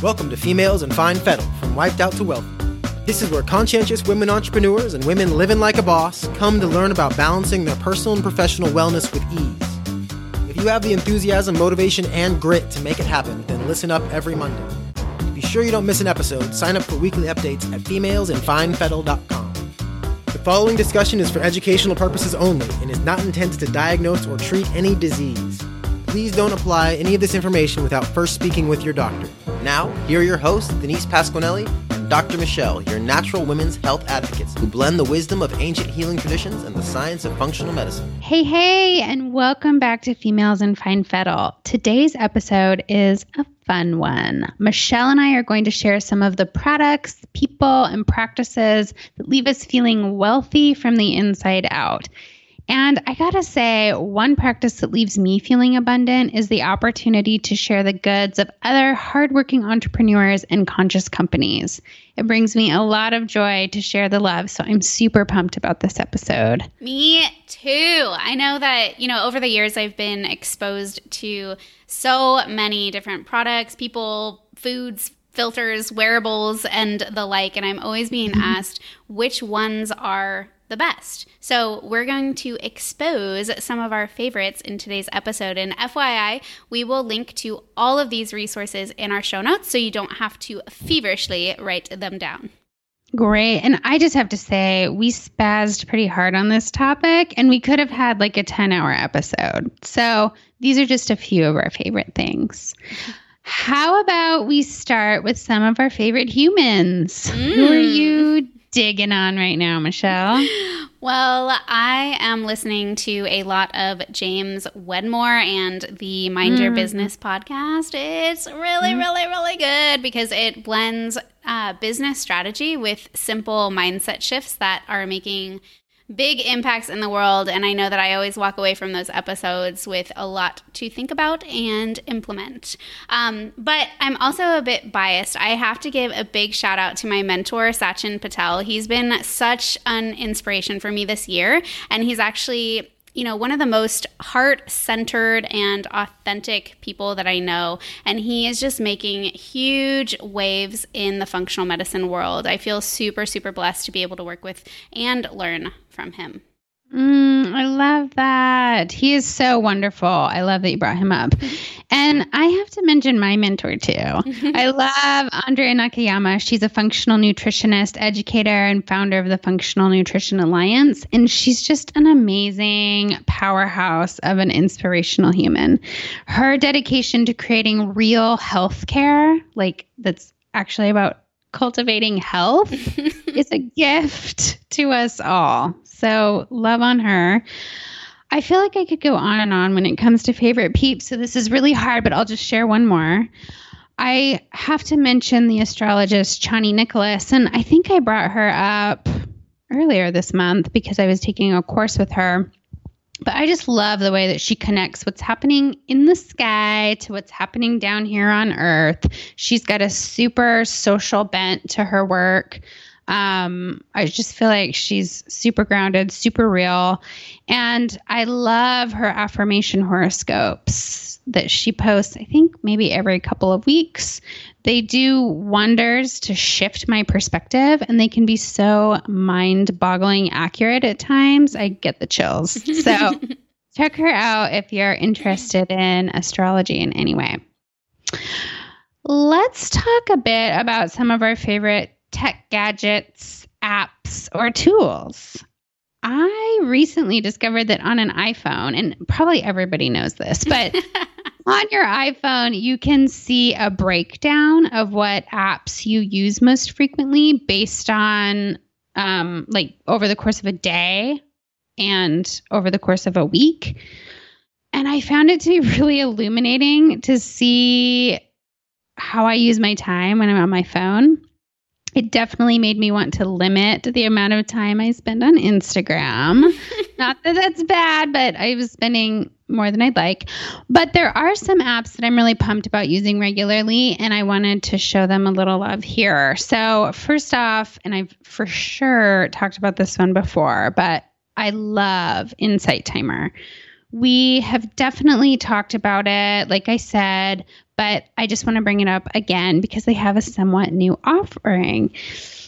Welcome to Females in Fine Fettle, from Wiped Out to WELLthy. This is where conscientious women entrepreneurs and women living like a boss come to learn about balancing their personal and professional wellness with ease. If you have the enthusiasm, motivation, and grit to make it happen, then listen up every Monday. To be sure you don't miss an episode, sign up for weekly updates at femalesinfinefettle.com. The following discussion is for educational purposes only and is not intended to diagnose or treat any disease. Please don't apply any of this information without first speaking with your doctor. Now, here are your hosts, Denise Pasquinelli and Dr. Michelle, your natural women's health advocates who blend the wisdom of ancient healing traditions and the science of functional medicine. Hey, hey, and welcome back to Females in Fine Fettle. Today's episode is a fun one. Michelle and I are going to share some of the products, people, and practices that leave us feeling wealthy from the inside out. And I gotta say, one practice that leaves me feeling abundant is the opportunity to share the goods of other hardworking entrepreneurs and conscious companies. It brings me a lot of joy to share the love, so I'm super pumped about this episode. Me too. I know that, you know, over the years I've been exposed to so many different products, people, foods, filters, wearables, and the like, and I'm always being mm-hmm. asked which ones are the best. So, we're going to expose some of our favorites in today's episode. And FYI, we will link to all of these resources in our show notes so you don't have to feverishly write them down. Great. And I just have to say, we spazzed pretty hard on this topic, and we could have had like a 10 hour episode. So, these are just a few of our favorite things. How about we start with some of our favorite humans? Mm. Who are you digging on right now, Michelle? Well, I am listening to a lot of James Wedmore and the Mind mm. Your Business podcast. It's really, mm. really, really good because it blends uh, business strategy with simple mindset shifts that are making big impacts in the world. And I know that I always walk away from those episodes with a lot to think about and implement. Um, but I'm also a bit biased. I have to give a big shout out to my mentor, Sachin Patel. He's been such an inspiration for me this year. And he's actually you know, one of the most heart centered and authentic people that I know. And he is just making huge waves in the functional medicine world. I feel super, super blessed to be able to work with and learn from him. Mm, I love that. He is so wonderful. I love that you brought him up. And I have to mention my mentor too. I love Andrea Nakayama. She's a functional nutritionist, educator, and founder of the Functional Nutrition Alliance. And she's just an amazing powerhouse of an inspirational human. Her dedication to creating real healthcare, like that's actually about cultivating health, is a gift to us all. So, love on her. I feel like I could go on and on when it comes to favorite peeps. So, this is really hard, but I'll just share one more. I have to mention the astrologist Chani Nicholas, and I think I brought her up earlier this month because I was taking a course with her. But I just love the way that she connects what's happening in the sky to what's happening down here on earth. She's got a super social bent to her work. Um, I just feel like she's super grounded, super real. And I love her affirmation horoscopes that she posts, I think maybe every couple of weeks. They do wonders to shift my perspective, and they can be so mind boggling accurate at times. I get the chills. So check her out if you're interested in astrology in any way. Let's talk a bit about some of our favorite tech gadgets, apps, or tools. I recently discovered that on an iPhone, and probably everybody knows this, but on your iPhone, you can see a breakdown of what apps you use most frequently based on um, like over the course of a day and over the course of a week. And I found it to be really illuminating to see how I use my time when I'm on my phone it definitely made me want to limit the amount of time I spend on Instagram. Not that that's bad, but I was spending more than I'd like. But there are some apps that I'm really pumped about using regularly, and I wanted to show them a little love here. So, first off, and I've for sure talked about this one before, but I love Insight Timer. We have definitely talked about it, like I said, but I just want to bring it up again because they have a somewhat new offering.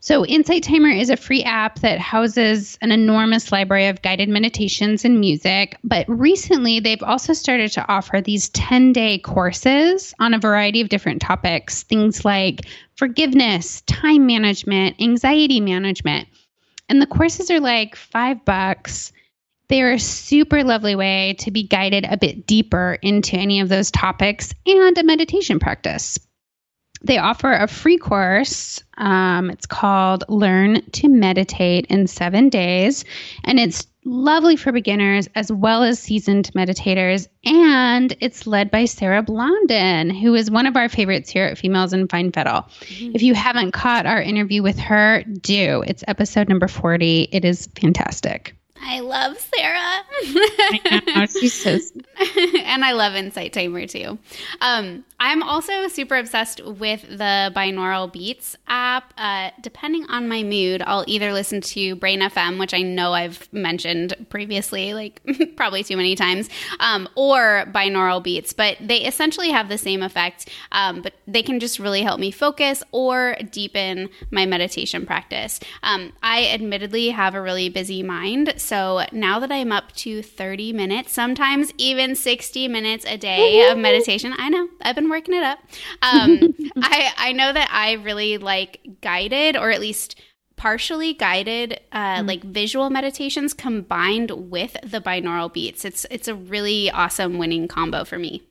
So, Insight Timer is a free app that houses an enormous library of guided meditations and music. But recently, they've also started to offer these 10 day courses on a variety of different topics things like forgiveness, time management, anxiety management. And the courses are like five bucks. They're a super lovely way to be guided a bit deeper into any of those topics and a meditation practice they offer a free course. Um, it's called Learn to Meditate in Seven Days. And it's lovely for beginners as well as seasoned meditators. And it's led by Sarah Blondin, who is one of our favorites here at Females in Fine Fettle. Mm-hmm. If you haven't caught our interview with her, do. It's episode number 40. It is fantastic. I love Sarah. I know, she's so and I love Insight Timer too. Um, I'm also super obsessed with the binaural beats app. Uh, depending on my mood, I'll either listen to Brain FM, which I know I've mentioned previously, like probably too many times, um, or binaural beats. But they essentially have the same effect, um, but they can just really help me focus or deepen my meditation practice. Um, I admittedly have a really busy mind. So now that I'm up to 30 minutes, sometimes even 60 minutes a day of meditation, I know I've been working it up. Um, I I know that I really like guided or at least partially guided uh, mm. like visual meditations combined with the binaural beats. It's it's a really awesome winning combo for me.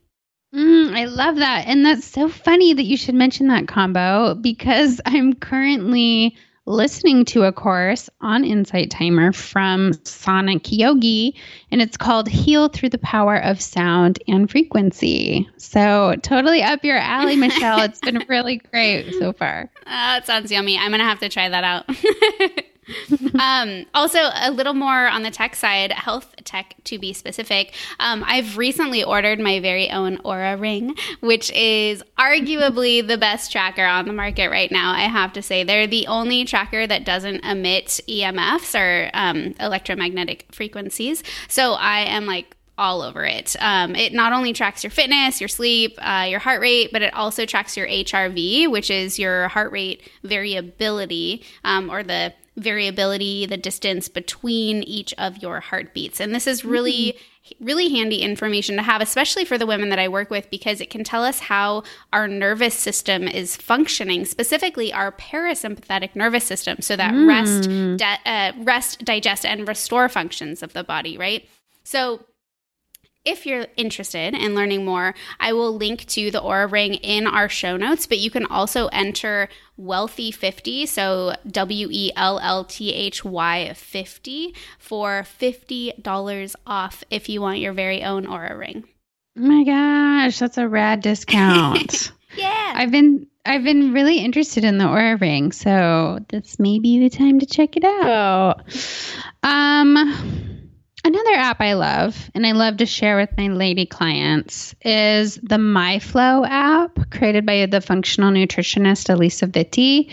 Mm, I love that. And that's so funny that you should mention that combo because I'm currently listening to a course on Insight Timer from Sonic Yogi, and it's called Heal Through the Power of Sound and Frequency. So, totally up your alley, Michelle. it's been really great so far. Ah, that sounds yummy. I'm going to have to try that out. um, also, a little more on the tech side, health tech to be specific. Um, I've recently ordered my very own Oura Ring, which is arguably the best tracker on the market right now. I have to say, they're the only tracker that doesn't emit EMFs or um, electromagnetic frequencies. So I am like all over it. Um, it not only tracks your fitness, your sleep, uh, your heart rate, but it also tracks your HRV, which is your heart rate variability um, or the variability, the distance between each of your heartbeats. And this is really, mm-hmm. really handy information to have, especially for the women that I work with, because it can tell us how our nervous system is functioning, specifically our parasympathetic nervous system, so that mm. rest, di- uh, rest, digest, and restore functions of the body, right? So if you're interested in learning more, I will link to the Oura Ring in our show notes, but you can also enter WELLTHY50, so W E L L T H Y 50 for $50 off if you want your very own Oura Ring. Oh my gosh, that's a rad discount. yeah. I've been I've been really interested in the Oura Ring, so this may be the time to check it out. Um Another app I love and I love to share with my lady clients is the MyFLO app created by the functional nutritionist Alisa Vitti.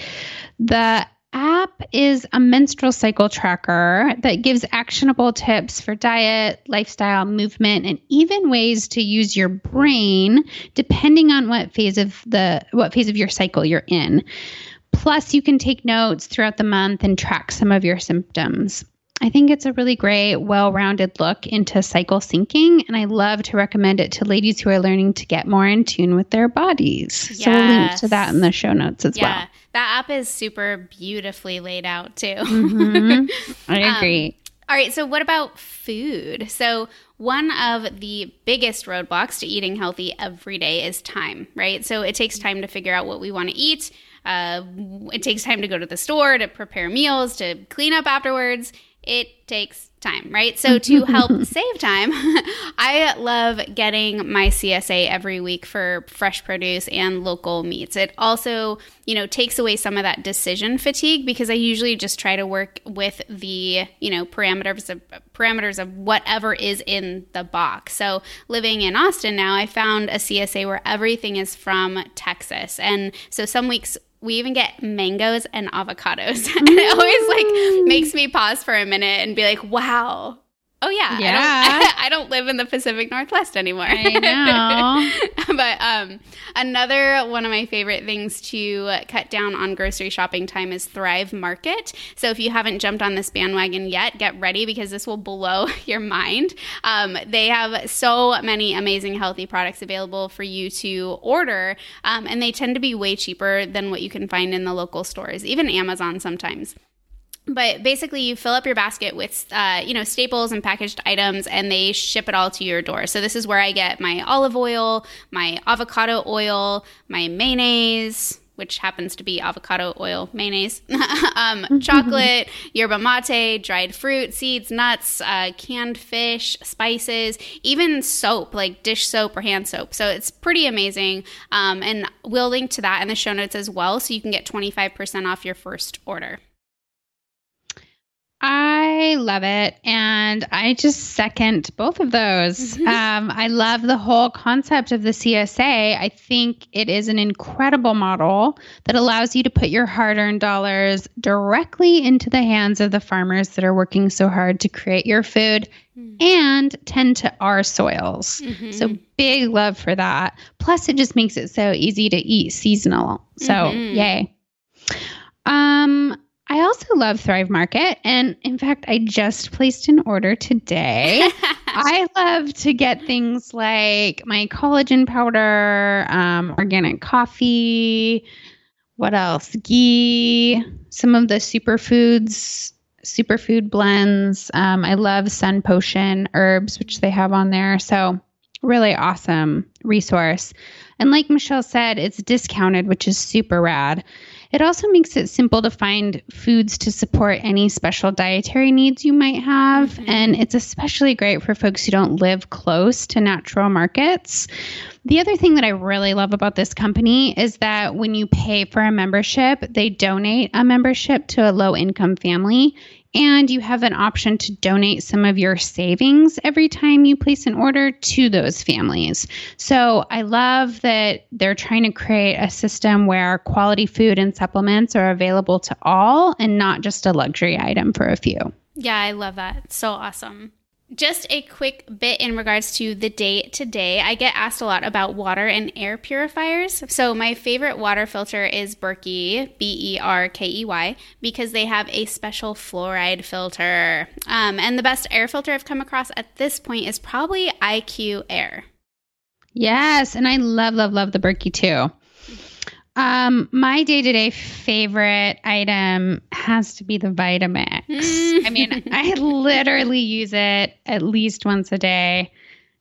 The app is a menstrual cycle tracker that gives actionable tips for diet, lifestyle, movement, and even ways to use your brain depending on what phase of the what phase of your cycle you're in. Plus, you can take notes throughout the month and track some of your symptoms. I think it's a really great, well rounded look into cycle syncing. And I love to recommend it to ladies who are learning to get more in tune with their bodies. Yes. So we'll link to that in the show notes as well. yeah. well. That app is super beautifully laid out too. Mm-hmm. I um, agree. Um, all right. So, what about food? So, one of the biggest roadblocks to eating healthy every day is time, right? So, it takes time to figure out what we want to eat. Uh, it takes time to go to the store, to prepare meals, to clean up afterwards it takes time, right? So to help save time, I love getting my CSA every week for fresh produce and local meats. It also, you know, takes away some of that decision fatigue because I usually just try to work with the, you know, parameters of parameters of whatever is in the box. So living in Austin now, I found a CSA where everything is from Texas. And so some weeks we even get mangoes and avocados. and it always like mm. makes me pause for a minute and be like, wow, Oh yeah, Yeah. I don't, I don't live in the Pacific Northwest anymore. I know. but um, another one of my favorite things to cut down on grocery shopping time is Thrive Market. So if you haven't jumped on this bandwagon yet, get ready because this will blow your mind. Um, they have so many amazing healthy products available for you to order, um, and they tend to be way cheaper than what you can find in the local stores, even Amazon sometimes but basically you fill up your basket with uh, you know staples and packaged items and they ship it all to your door. So this is where i get my olive oil my avocado oil my mayonnaise which happens to be avocado oil mayonnaise um, chocolate yerba mate dried fruit seeds nuts uh, canned fish spices even soap like dish soap or hand soap. So it's pretty amazing. Um, and we'll link to that in the show notes as well so you can get 25% off your first order I love it. And I just second both of those. Um, I love the whole concept of the CSA. I think it is an incredible model that allows you to put your hard earned dollars directly into the hands of the farmers that are working so hard to create your food and tend to our soils. So big love for that. Plus, it just makes it so easy to eat seasonal. So, Mhm. yay. Um, I also love Thrive Market. And in fact, I just placed an order today. I love to get things like my collagen powder, um, organic coffee, what else? Ghee, some of the superfoods, superfood blends. Um, I love Sun Potion herbs, which they have on there. So, really awesome resource. And like Michelle said, it's discounted, which is super rad. It also makes it simple to find foods to support any special dietary needs you might have. Mm-hmm. And it's especially great for folks who don't live close to natural markets. The other thing that I really love about this company is that when you pay for a membership, they donate a membership to a low income family. And you have an option to donate some of your savings every time you place an order to those families. So I love that they're trying to create a system where quality food and supplements are available to all and not just a luxury item for a few. Yeah, I love that. So awesome. Just a quick bit in regards to the day to day. I get asked a lot about water and air purifiers. So, my favorite water filter is Berkey, B E R K E Y, because they have a special fluoride filter. Um, and the best air filter I've come across at this point is probably IQ Air. Yes, and I love, love, love the Berkey too. Um, my day to day favorite item has to be the Vitamix. I mean, I literally use it at least once a day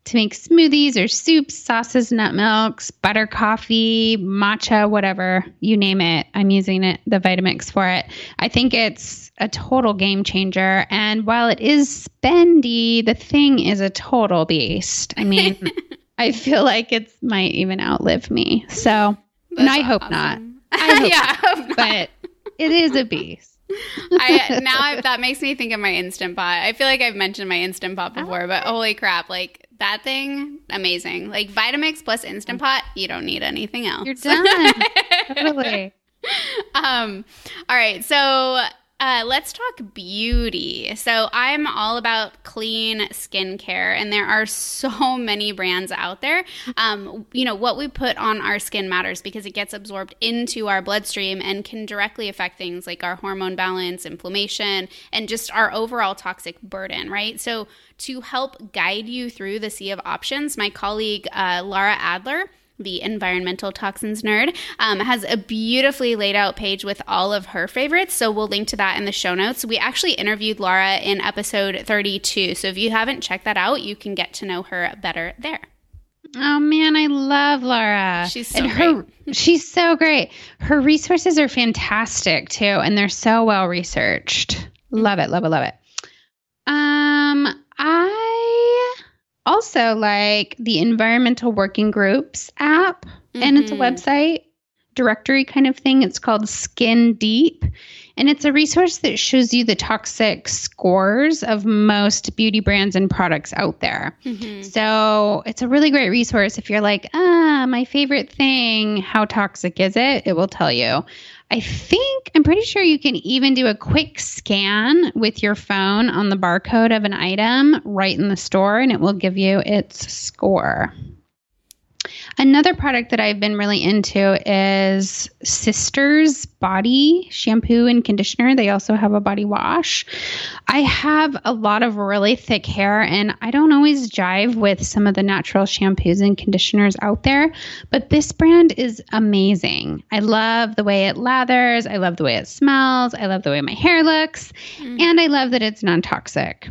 to make smoothies or soups, sauces, nut milks, butter coffee, matcha, whatever you name it. I'm using it, the Vitamix for it. I think it's a total game changer. And while it is spendy, the thing is a total beast. I mean, I feel like it might even outlive me. So, and I hope not. I hope yeah, hope not. But it is a beast. I, now I, that makes me think of my Instant Pot. I feel like I've mentioned my Instant Pot before, but holy crap, like that thing, amazing. Like Vitamix plus Instant Pot, you don't need anything else. You're done. totally. um, all right, so uh, let's talk beauty. So I'm all about clean skincare, and there are so many brands out there. Um, you know what we put on our skin matters because it gets absorbed into our bloodstream and can directly affect things like our hormone balance, inflammation, and just our overall toxic burden. Right. So to help guide you through the sea of options, my colleague uh, Lara Adler the environmental toxins nerd, um, has a beautifully laid out page with all of her favorites. So we'll link to that in the show notes. We actually interviewed Lara in episode 32. So if you haven't checked that out, you can get to know her better there. Oh man, I love Lara. She's so and her, She's so great. Her resources are fantastic too, and they're so well researched. Love it, love it, love it. Um, also like the Environmental Working Groups app, and it's a Mhm. website. directory kind of thing. It's called Skin Deep. And it's a resource that shows you the toxic scores of most beauty brands and products out there. Mm-hmm. So it's a really great resource if you're like, ah, my favorite thing, how toxic is it? It will tell you. I think, I'm pretty sure you can even do a quick scan with your phone on the barcode of an item right in the store and it will give you its score. Another product that I've been really into is Sisters Body Shampoo and Conditioner. They also have a body wash. I have a lot of really thick hair, and I don't always jive with some of the natural shampoos and conditioners out there, but this brand is amazing. I love the way it lathers, I love the way it smells, I love the way my hair looks, mm. and I love that it's non toxic.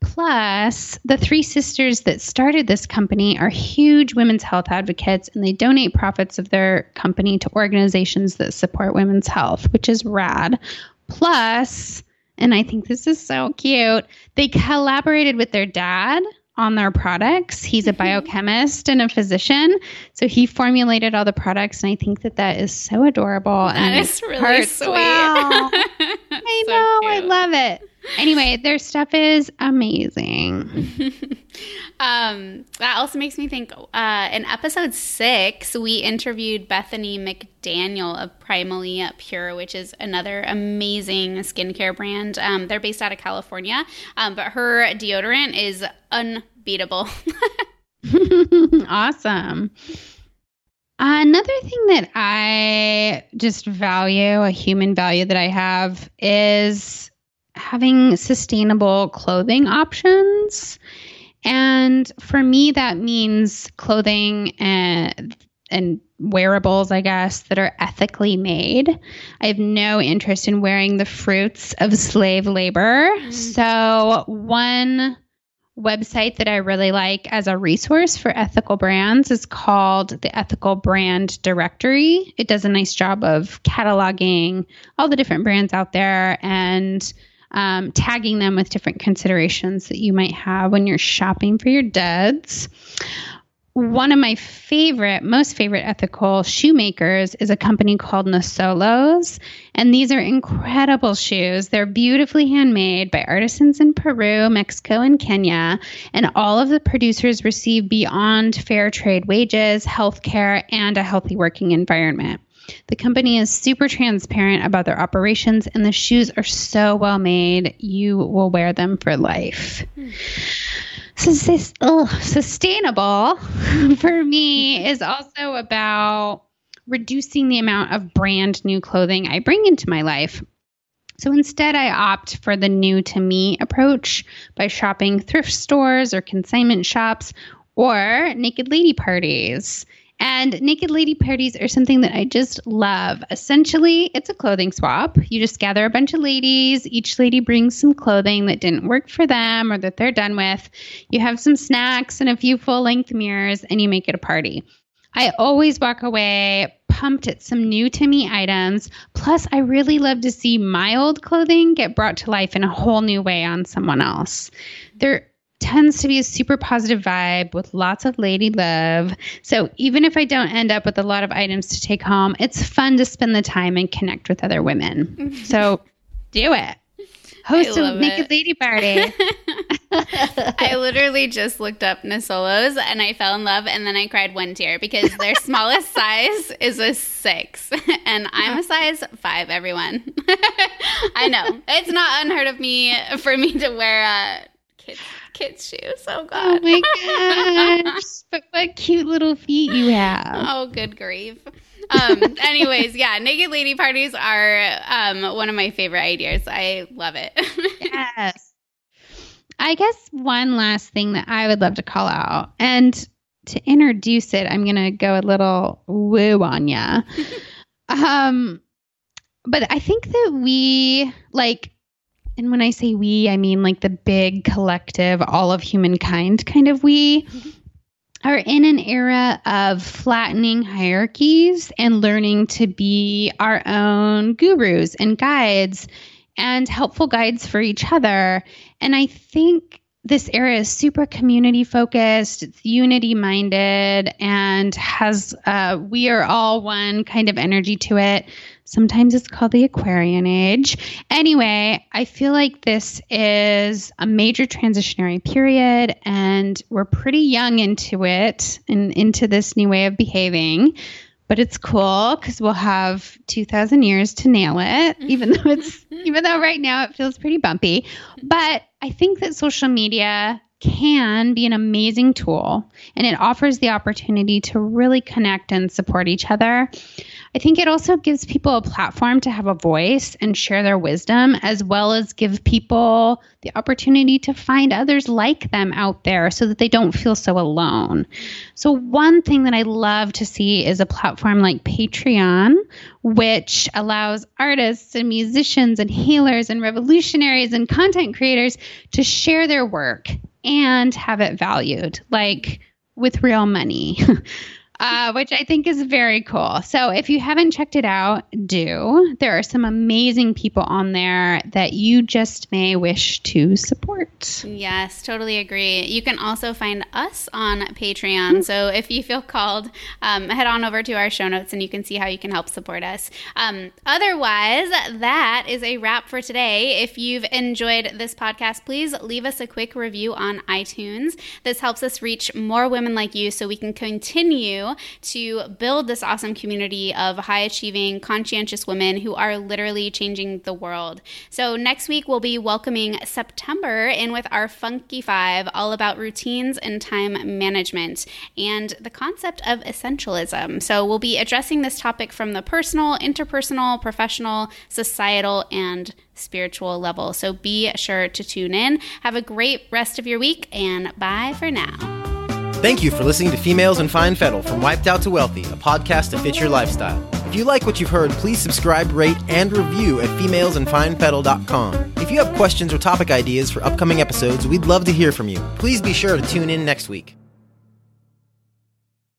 Plus, the three sisters that started this company are huge women's health advocates and they donate profits of their company to organizations that support women's health, which is rad. Plus, and I think this is so cute, they collaborated with their dad on their products. He's a mm-hmm. biochemist and a physician, so he formulated all the products, and I think that that is so adorable. That and is really sweet. Well. I so know, cute. I love it anyway, their stuff is amazing. um, that also makes me think uh, in episode six, we interviewed Bethany McDaniel of Primally Pure, which is another amazing skincare brand. Um, they're based out of California, um, but her deodorant is unbeatable. awesome. Another thing that I just value, a human value that I have, is having sustainable clothing options. And for me, that means clothing and, and wearables, I guess, that are ethically made. I have no interest in wearing the fruits of slave labor. Mm. So, one website that I really like as a resource for ethical brands is called the Ethical Brand Directory. It does a nice job of cataloging all the different brands out there and um, tagging them with different considerations that you might have when you're shopping for your duds. One of my favorite, most favorite ethical shoemakers is a company called Nisolos. And these are incredible shoes. They're beautifully handmade by artisans in Peru, Mexico, and Kenya. And all of the producers receive beyond fair trade wages, health care, and a healthy working environment. The company is super transparent about their operations, and the shoes are so well made, you will wear them for life. So, this, sustainable for me is also about reducing the amount of brand new clothing I bring into my life. So instead, I opt for the new to me approach by shopping thrift stores or consignment shops or naked lady parties. And naked lady parties are something that I just love. Essentially, it's a clothing swap. You just gather a bunch of ladies. Each lady brings some clothing that didn't work for them or that they're done with. You have some snacks and a few full length mirrors, and you make it a party. I always walk away pumped at some new to me items. Plus, I really love to see my old clothing get brought to life in a whole new way on someone else. There tends to be a super positive vibe with lots of lady love. So even if I don't end up with a lot of items to take home, it's fun to spend the time and connect with other women. so do it. Host a naked it. lady party. I literally just looked up Nisolos and I fell in love and then I cried one tear because their smallest size is a six and I'm a size five, everyone. I know. It's not unheard of me for me to wear a kids kid's shoes. Oh god. Oh my gosh. but what cute little feet you have. Oh good grief. Um anyways, yeah, naked lady parties are um one of my favorite ideas. I love it. yes. I guess one last thing that I would love to call out and to introduce it, I'm going to go a little woo on ya. um but I think that we like and when I say we, I mean like the big collective, all of humankind kind of we, are in an era of flattening hierarchies and learning to be our own gurus and guides and helpful guides for each other. And I think this era is super community focused, it's unity minded, and has uh, we are all one kind of energy to it. Sometimes it's called the Aquarian Age. Anyway, I feel like this is a major transitionary period, and we're pretty young into it and into this new way of behaving but it's cool because we'll have 2000 years to nail it even though it's even though right now it feels pretty bumpy but i think that social media can be an amazing tool and it offers the opportunity to really connect and support each other I think it also gives people a platform to have a voice and share their wisdom, as well as give people the opportunity to find others like them out there so that they don't feel so alone. So, one thing that I love to see is a platform like Patreon, which allows artists and musicians and healers and revolutionaries and content creators to share their work and have it valued, like with real money. uh, which I think is very cool. So if you haven't checked it out, do. There are some amazing people on there that you just may wish to support. Yes, totally agree. You can also find us on Patreon. Mm-hmm. So if you feel called, um, head on over to our show notes and you can see how you can help support us. Um, otherwise, that is a wrap for today. If you've enjoyed this podcast, please leave us a quick review on iTunes. This helps us reach more women like you so we can continue to build this awesome community of high achieving, conscientious women who are literally changing the world. So, next week we'll be welcoming September in with our Funky Five, all about routines and time management and the concept of essentialism. So, we'll be addressing this topic from the personal, interpersonal, professional, societal, and spiritual level. So be sure to tune in. Have a great rest of your week and bye for now. Thank you for listening to Females in Fine Fettle from Wiped Out to WELLthy, a podcast to fit your lifestyle. If you like what you've heard, please subscribe, rate, and review at femalesinfinefettle.com. If you have questions or topic ideas for upcoming episodes, we'd love to hear from you. Please be sure to tune in next week.